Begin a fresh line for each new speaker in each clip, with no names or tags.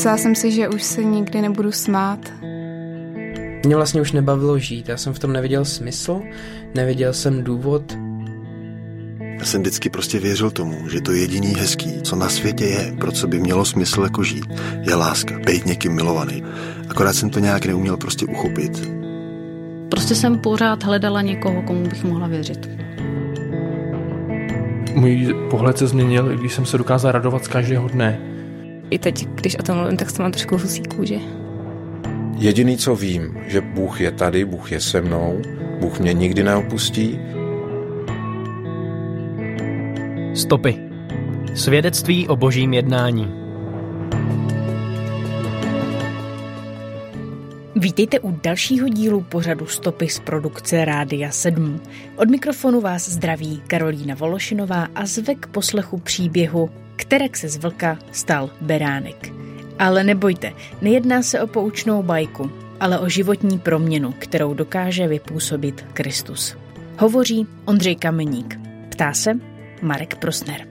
Myslela jsem si, že už se nikdy nebudu smát.
Mě vlastně už nebavilo žít, já jsem v tom neviděl smysl, neviděl jsem důvod.
Já jsem vždycky prostě věřil tomu, že to jediný hezký, co na světě je, pro co by mělo smysl jako žít, je láska, být někým milovaný. Akorát jsem to nějak neuměl prostě uchopit.
Prostě jsem pořád hledala někoho, komu bych mohla věřit.
Můj pohled se změnil, když jsem se dokázal radovat z každého dne.
I teď, když o tom mluvím, tak se mám trošku husí kůži.
Jediný, co vím, že Bůh je tady, Bůh je se mnou, Bůh mě nikdy neopustí.
Stopy. Svědectví o božím jednání.
Vítejte u dalšího dílu pořadu Stopy z produkce Rádia 7. Od mikrofonu vás zdraví Karolína Vološinová a zve k poslechu příběhu, kterak se z vlka stal beránek. Ale nebojte, nejedná se o poučnou bajku, ale o životní proměnu, kterou dokáže vypůsobit Kristus. Hovoří Ondřej Kameník. Ptá se Marek Prosner.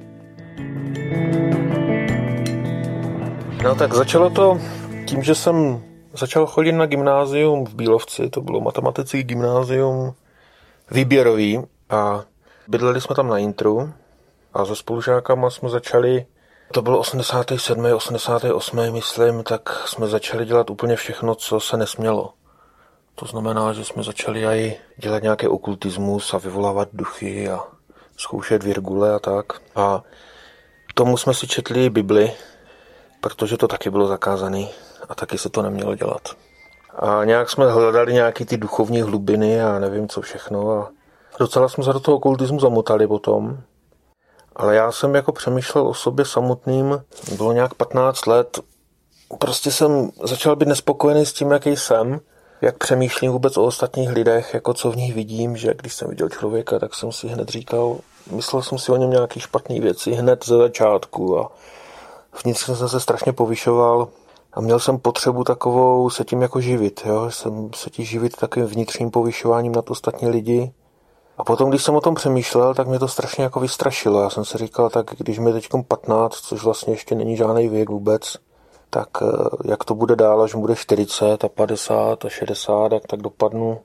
No tak začalo to tím, že jsem začal chodit na gymnázium v Bílovci, to bylo matematický gymnázium výběrový a bydleli jsme tam na intru a se spolužákama jsme začali, to bylo 87. 88. myslím, tak jsme začali dělat úplně všechno, co se nesmělo. To znamená, že jsme začali i dělat nějaký okultismus a vyvolávat duchy a zkoušet virgule a tak. A tomu jsme si četli Bibli, protože to taky bylo zakázané a taky se to nemělo dělat. A nějak jsme hledali nějaký ty duchovní hlubiny a nevím co všechno a docela jsme se do toho okultismu zamotali potom. Ale já jsem jako přemýšlel o sobě samotným, bylo nějak 15 let, prostě jsem začal být nespokojený s tím, jaký jsem, jak přemýšlím vůbec o ostatních lidech, jako co v nich vidím, že když jsem viděl člověka, tak jsem si hned říkal, myslel jsem si o něm nějaké špatné věci hned ze začátku a vnitřně jsem se strašně povyšoval a měl jsem potřebu takovou se tím jako živit, jo? jsem se tím živit takovým vnitřním povyšováním nad ostatní lidi. A potom, když jsem o tom přemýšlel, tak mě to strašně jako vystrašilo. Já jsem si říkal, tak když mi teď 15, což vlastně ještě není žádný věk vůbec, tak eh, jak to bude dál, až bude 40 a 50 a 60, jak tak dopadnu.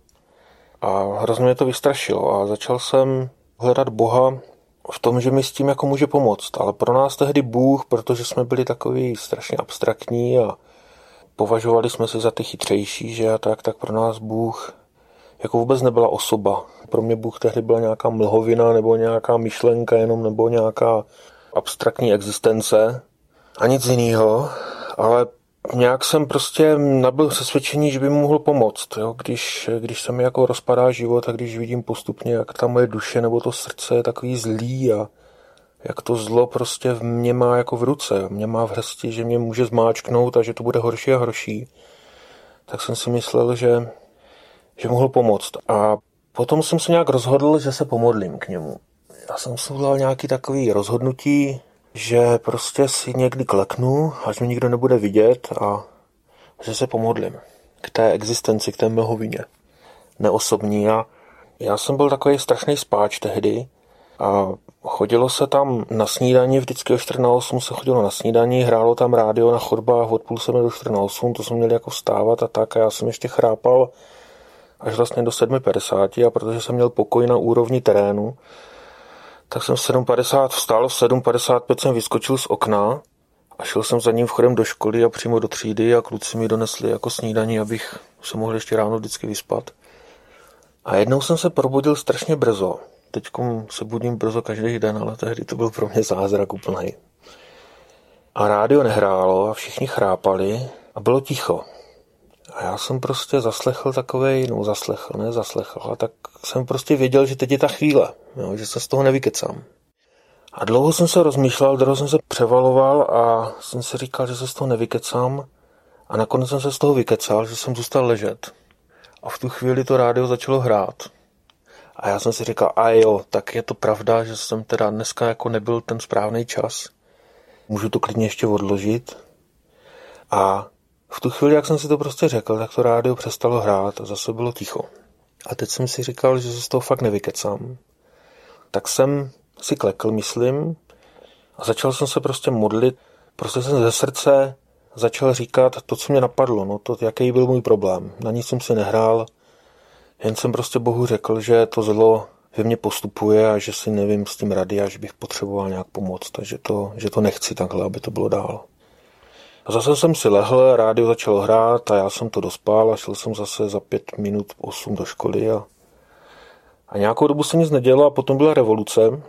A hrozně mě to vystrašilo a začal jsem hledat Boha v tom, že mi s tím jako může pomoct. Ale pro nás tehdy Bůh, protože jsme byli takový strašně abstraktní a považovali jsme se za ty chytřejší, že a tak, tak pro nás Bůh jako vůbec nebyla osoba. Pro mě Bůh tehdy byla nějaká mlhovina nebo nějaká myšlenka jenom nebo nějaká abstraktní existence a nic jiného. Ale nějak jsem prostě nabil přesvědčení, že by mu mohl pomoct. Jo? Když, když se mi jako rozpadá život a když vidím postupně, jak ta moje duše nebo to srdce je takový zlý a jak to zlo prostě v mě má jako v ruce, mě má v hrsti, že mě může zmáčknout a že to bude horší a horší, tak jsem si myslel, že, že mohl pomoct. A potom jsem se nějak rozhodl, že se pomodlím k němu. Já jsem si udělal nějaký takový rozhodnutí, že prostě si někdy kleknu, až mi nikdo nebude vidět a že se pomodlím k té existenci, k té mlhovině neosobní. A já jsem byl takový strašný spáč tehdy a chodilo se tam na snídani, vždycky o 4 na 8 se chodilo na snídani, hrálo tam rádio na chodbách od půl 7 do 4 na 8, to jsme měli jako vstávat a tak a já jsem ještě chrápal až vlastně do 7.50 a protože jsem měl pokoj na úrovni terénu, tak jsem 7.50 vstal, v 7.55 jsem vyskočil z okna a šel jsem za ním vchodem do školy a přímo do třídy a kluci mi donesli jako snídaní, abych se mohl ještě ráno vždycky vyspat. A jednou jsem se probudil strašně brzo. Teď se budím brzo každý den, ale tehdy to byl pro mě zázrak úplný. A rádio nehrálo a všichni chrápali a bylo ticho. A já jsem prostě zaslechl takovej, no zaslechl, ne zaslechl, a tak jsem prostě věděl, že teď je ta chvíle, jo, že se z toho nevykecám. A dlouho jsem se rozmýšlel, dlouho jsem se převaloval a jsem si říkal, že se z toho nevykecám a nakonec jsem se z toho vykecal, že jsem zůstal ležet. A v tu chvíli to rádio začalo hrát. A já jsem si říkal, a jo, tak je to pravda, že jsem teda dneska jako nebyl ten správný čas. Můžu to klidně ještě odložit. A v tu chvíli, jak jsem si to prostě řekl, tak to rádio přestalo hrát a zase bylo ticho. A teď jsem si říkal, že se z toho fakt nevykecám. Tak jsem si klekl, myslím, a začal jsem se prostě modlit. Prostě jsem ze srdce začal říkat to, co mě napadlo, no to, jaký byl můj problém. Na nic jsem si nehrál, jen jsem prostě Bohu řekl, že to zlo ve mně postupuje a že si nevím s tím rady a že bych potřeboval nějak pomoct, takže to, že to nechci takhle, aby to bylo dál. A zase jsem si lehl, rádio začalo hrát a já jsem to dospal a šel jsem zase za pět minut osm do školy a, a nějakou dobu se nic nedělo a potom byla revoluce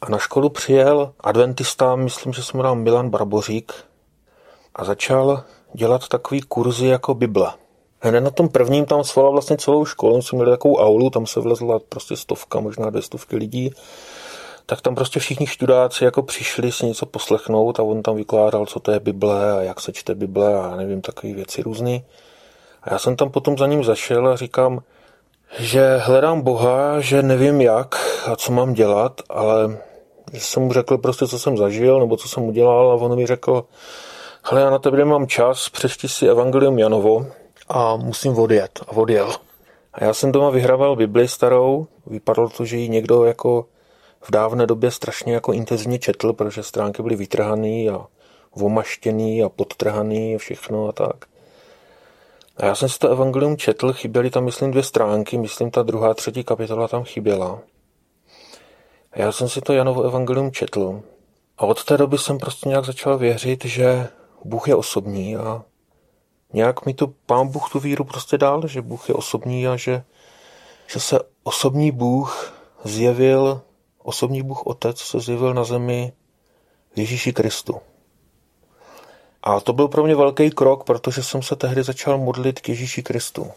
a na školu přijel adventista, myslím, že se jmenoval Milan Barbořík a začal dělat takový kurzy jako Bible. Hned na tom prvním tam svolal vlastně celou školu, jsme měli takovou aulu, tam se vlezla prostě stovka, možná dvě stovky lidí tak tam prostě všichni študáci jako přišli si něco poslechnout a on tam vykládal, co to je Bible a jak se čte Bible a nevím, takové věci různý. A já jsem tam potom za ním zašel a říkám, že hledám Boha, že nevím jak a co mám dělat, ale že jsem mu řekl prostě, co jsem zažil nebo co jsem udělal a on mi řekl, hele, já na tebe nemám čas, přečti si Evangelium Janovo a musím odjet. A odjel. A já jsem doma vyhrával Bibli starou, vypadalo to, že ji někdo jako v dávné době strašně jako intenzivně četl, protože stránky byly vytrhaný a vomaštěný a podtrhaný a všechno a tak. A já jsem si to evangelium četl, chyběly tam, myslím, dvě stránky, myslím, ta druhá, třetí kapitola tam chyběla. A já jsem si to Janovo evangelium četl. A od té doby jsem prostě nějak začal věřit, že Bůh je osobní a nějak mi to pán Bůh tu víru prostě dal, že Bůh je osobní a že, že se osobní Bůh zjevil osobní Bůh Otec se zjevil na zemi Ježíši Kristu. A to byl pro mě velký krok, protože jsem se tehdy začal modlit k Ježíši Kristu.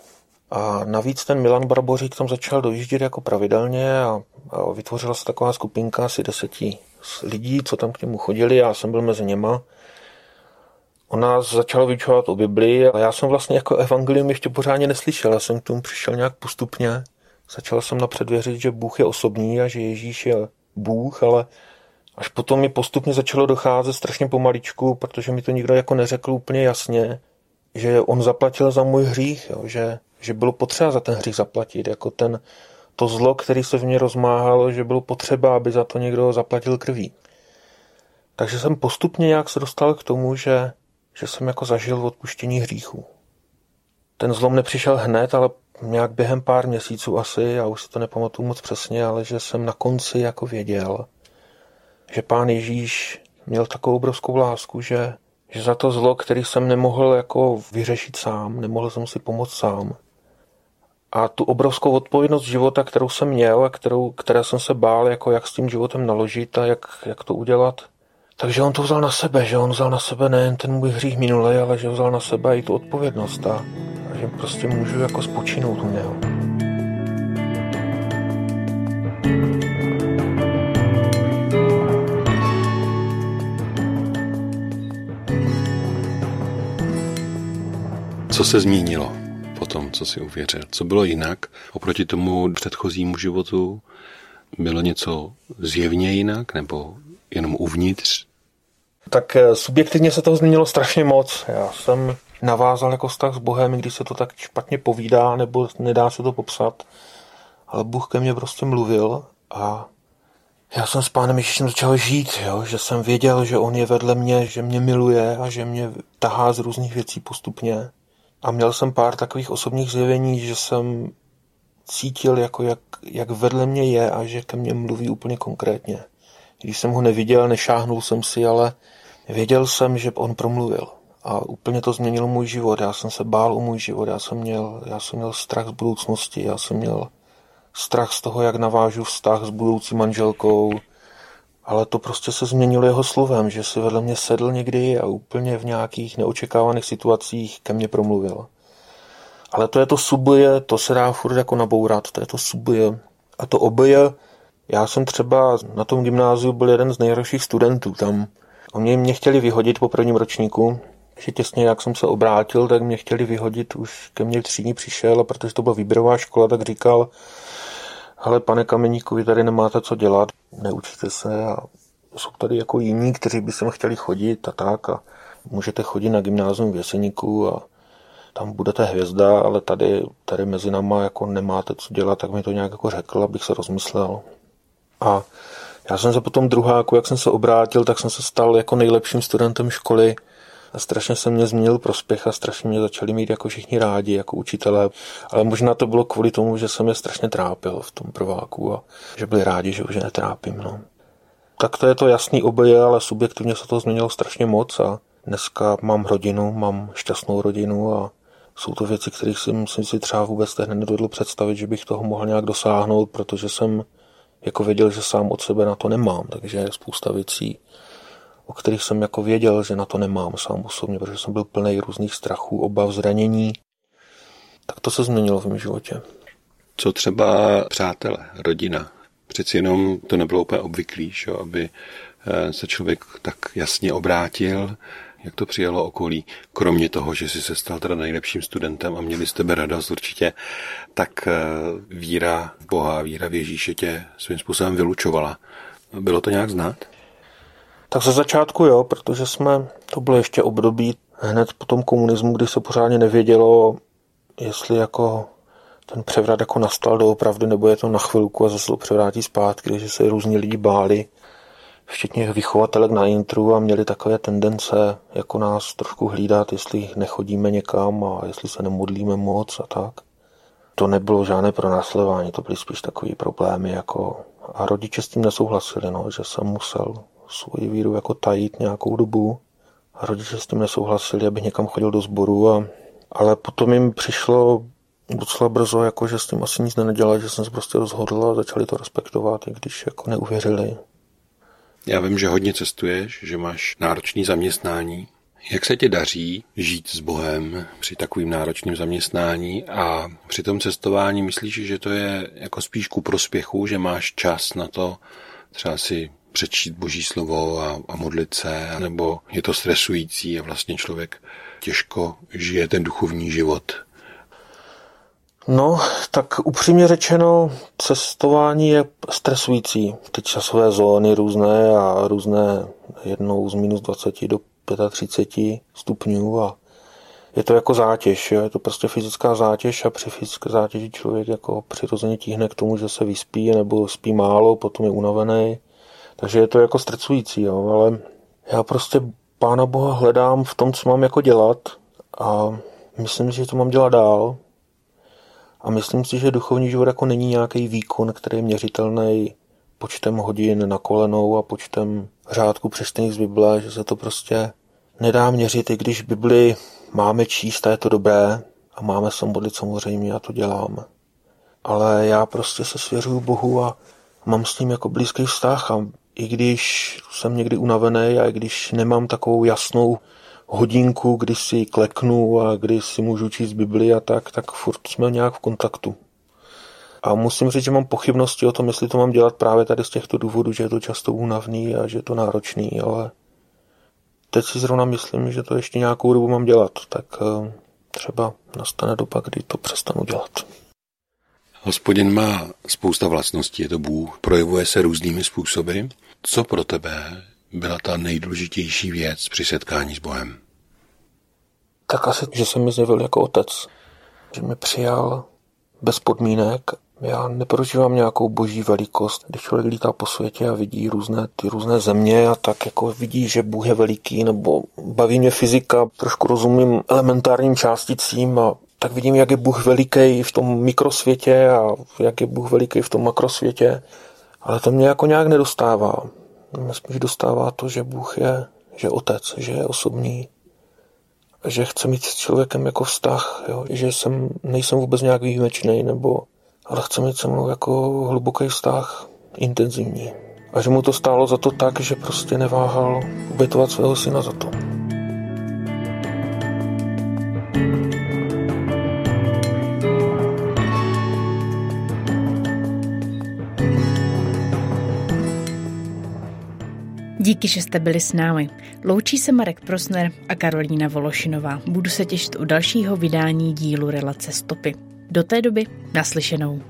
A navíc ten Milan Barbořík tam začal dojíždět jako pravidelně a, a vytvořila se taková skupinka asi deseti lidí, co tam k němu chodili, já jsem byl mezi něma. On nás začal vyučovat o Biblii a já jsem vlastně jako evangelium ještě pořádně neslyšel, já jsem k tomu přišel nějak postupně. Začal jsem napřed věřit, že Bůh je osobní a že Ježíš je Bůh, ale až potom mi postupně začalo docházet strašně pomaličku, protože mi to nikdo jako neřekl úplně jasně, že on zaplatil za můj hřích, jo, že, že bylo potřeba za ten hřích zaplatit, jako ten, to zlo, který se v mě rozmáhalo, že bylo potřeba, aby za to někdo zaplatil krví. Takže jsem postupně nějak se dostal k tomu, že, že jsem jako zažil odpuštění hříchů. Ten zlom nepřišel hned, ale nějak během pár měsíců asi, já už si to nepamatuju moc přesně, ale že jsem na konci jako věděl, že pán Ježíš měl takovou obrovskou lásku, že, že za to zlo, který jsem nemohl jako vyřešit sám, nemohl jsem si pomoct sám. A tu obrovskou odpovědnost života, kterou jsem měl a kterou, které jsem se bál, jako jak s tím životem naložit a jak, jak to udělat, takže on to vzal na sebe, že on vzal na sebe nejen ten můj hřích minulý, ale že vzal na sebe i tu odpovědnost a, že prostě můžu jako spočinout u něho.
Co se změnilo po tom, co si uvěřil? Co bylo jinak oproti tomu předchozímu životu? Bylo něco zjevně jinak nebo jenom uvnitř?
Tak eh, subjektivně se toho změnilo strašně moc. Já jsem navázal jako vztah s Bohem, když se to tak špatně povídá, nebo nedá se to popsat. Ale Bůh ke mně prostě mluvil a já jsem s pánem Ježíšem začal žít, jo? že jsem věděl, že on je vedle mě, že mě miluje a že mě tahá z různých věcí postupně. A měl jsem pár takových osobních zjevení, že jsem cítil, jako jak, jak vedle mě je a že ke mně mluví úplně konkrétně. Když jsem ho neviděl, nešáhnul jsem si, ale věděl jsem, že on promluvil. A úplně to změnilo můj život. Já jsem se bál o můj život, já jsem měl, já jsem měl strach z budoucnosti, já jsem měl strach z toho, jak navážu vztah s budoucí manželkou, ale to prostě se změnilo jeho slovem, že si vedle mě sedl někdy a úplně v nějakých neočekávaných situacích ke mně promluvil. Ale to je to subje, to se dá furt jako nabourat, to je to subje. A to oboje já jsem třeba na tom gymnáziu byl jeden z nejhorších studentů tam. Oni mě chtěli vyhodit po prvním ročníku, že těsně jak jsem se obrátil, tak mě chtěli vyhodit, už ke mně třídní přišel a protože to byla výběrová škola, tak říkal, hele pane Kameníku, vy tady nemáte co dělat, neučíte se a jsou tady jako jiní, kteří by sem chtěli chodit a tak a můžete chodit na gymnázium v Jeseníku a tam budete hvězda, ale tady, tady mezi náma jako nemáte co dělat, tak mi to nějak jako řekl, abych se rozmyslel. A já jsem se potom druháku, jak jsem se obrátil, tak jsem se stal jako nejlepším studentem školy. A strašně se mě změnil prospěch a strašně mě začali mít jako všichni rádi, jako učitelé. Ale možná to bylo kvůli tomu, že jsem je strašně trápil v tom prváku a že byli rádi, že už je netrápím. No. Tak to je to jasný oboje, ale subjektivně se to změnilo strašně moc a dneska mám rodinu, mám šťastnou rodinu a jsou to věci, kterých jsem si třeba vůbec tehdy nedovedl představit, že bych toho mohl nějak dosáhnout, protože jsem jako věděl, že sám od sebe na to nemám, takže spousta věcí, o kterých jsem jako věděl, že na to nemám sám osobně, protože jsem byl plný různých strachů, obav, zranění. Tak to se změnilo v mém životě.
Co třeba přátelé, rodina? Přeci jenom to nebylo úplně obvyklý, že, aby eh, se člověk tak jasně obrátil, jak to přijalo okolí, kromě toho, že jsi se stal teda nejlepším studentem a měli z tebe radost určitě, tak eh, víra v Boha, víra v Ježíše tě svým způsobem vylučovala. Bylo to nějak znát?
Tak ze začátku jo, protože jsme, to bylo ještě období hned po tom komunismu, kdy se pořádně nevědělo, jestli jako ten převrat jako nastal doopravdy, nebo je to na chvilku a zase to převrátí zpátky, když se různí lidi báli, včetně vychovatelek na intru a měli takové tendence jako nás trošku hlídat, jestli nechodíme někam a jestli se nemodlíme moc a tak. To nebylo žádné pronásledování, to byly spíš takové problémy jako a rodiče s tím nesouhlasili, no, že jsem musel svoji víru jako tajit nějakou dobu. A rodiče s tím nesouhlasili, aby někam chodil do sboru. A, ale potom jim přišlo docela brzo, jako, že s tím asi nic nedělali, že jsem se prostě rozhodl a začali to respektovat, i když jako neuvěřili.
Já vím, že hodně cestuješ, že máš náročný zaměstnání. Jak se ti daří žít s Bohem při takovým náročným zaměstnání a při tom cestování myslíš, že to je jako spíš ku prospěchu, že máš čas na to třeba si přečíst boží slovo a, a modlit se, nebo je to stresující a vlastně člověk těžko žije ten duchovní život.
No, tak upřímně řečeno, cestování je stresující. Ty časové zóny různé a různé jednou z minus 20 do 35 stupňů a je to jako zátěž, jo? je to prostě fyzická zátěž a při fyzické zátěži člověk jako přirozeně tíhne k tomu, že se vyspí nebo spí málo, potom je unavený takže je to jako stresující, jo, ale já prostě Pána Boha hledám v tom, co mám jako dělat a myslím si, že to mám dělat dál. A myslím si, že duchovní život jako není nějaký výkon, který je měřitelný počtem hodin na kolenou a počtem řádků přečtených z Bible, že se to prostě nedá měřit, i když Bibli máme číst a je to dobré a máme se modlit samozřejmě a to dělám. Ale já prostě se svěřuju Bohu a mám s ním jako blízký vztah a i když jsem někdy unavený a i když nemám takovou jasnou hodinku, kdy si kleknu a kdy si můžu číst Bibli a tak, tak furt jsme nějak v kontaktu. A musím říct, že mám pochybnosti o tom, jestli to mám dělat právě tady z těchto důvodů, že je to často únavný a že je to náročný, ale teď si zrovna myslím, že to ještě nějakou dobu mám dělat, tak eh, třeba nastane doba, kdy to přestanu dělat.
Hospodin má spousta vlastností, je to Bůh, projevuje se různými způsoby. Co pro tebe byla ta nejdůležitější věc při setkání s Bohem?
Tak asi, že se mi zjevil jako otec. Že mě přijal bez podmínek. Já neprožívám nějakou boží velikost. Když člověk lítá po světě a vidí různé ty různé země a tak jako vidí, že Bůh je veliký, nebo baví mě fyzika, trošku rozumím elementárním částicím a tak vidím, jak je Bůh veliký v tom mikrosvětě a jak je Bůh veliký v tom makrosvětě. Ale to mě jako nějak nedostává. Mě spíš dostává to, že Bůh je, že je otec, že je osobní, že chce mít s člověkem jako vztah, jo? že jsem, nejsem vůbec nějak výjimečný, nebo, ale chce mít se mnou jako hluboký vztah, intenzivní. A že mu to stálo za to tak, že prostě neváhal obětovat svého syna za to.
Díky, že jste byli s námi. Loučí se Marek Prosner a Karolína Vološinová. Budu se těšit u dalšího vydání dílu Relace stopy. Do té doby naslyšenou.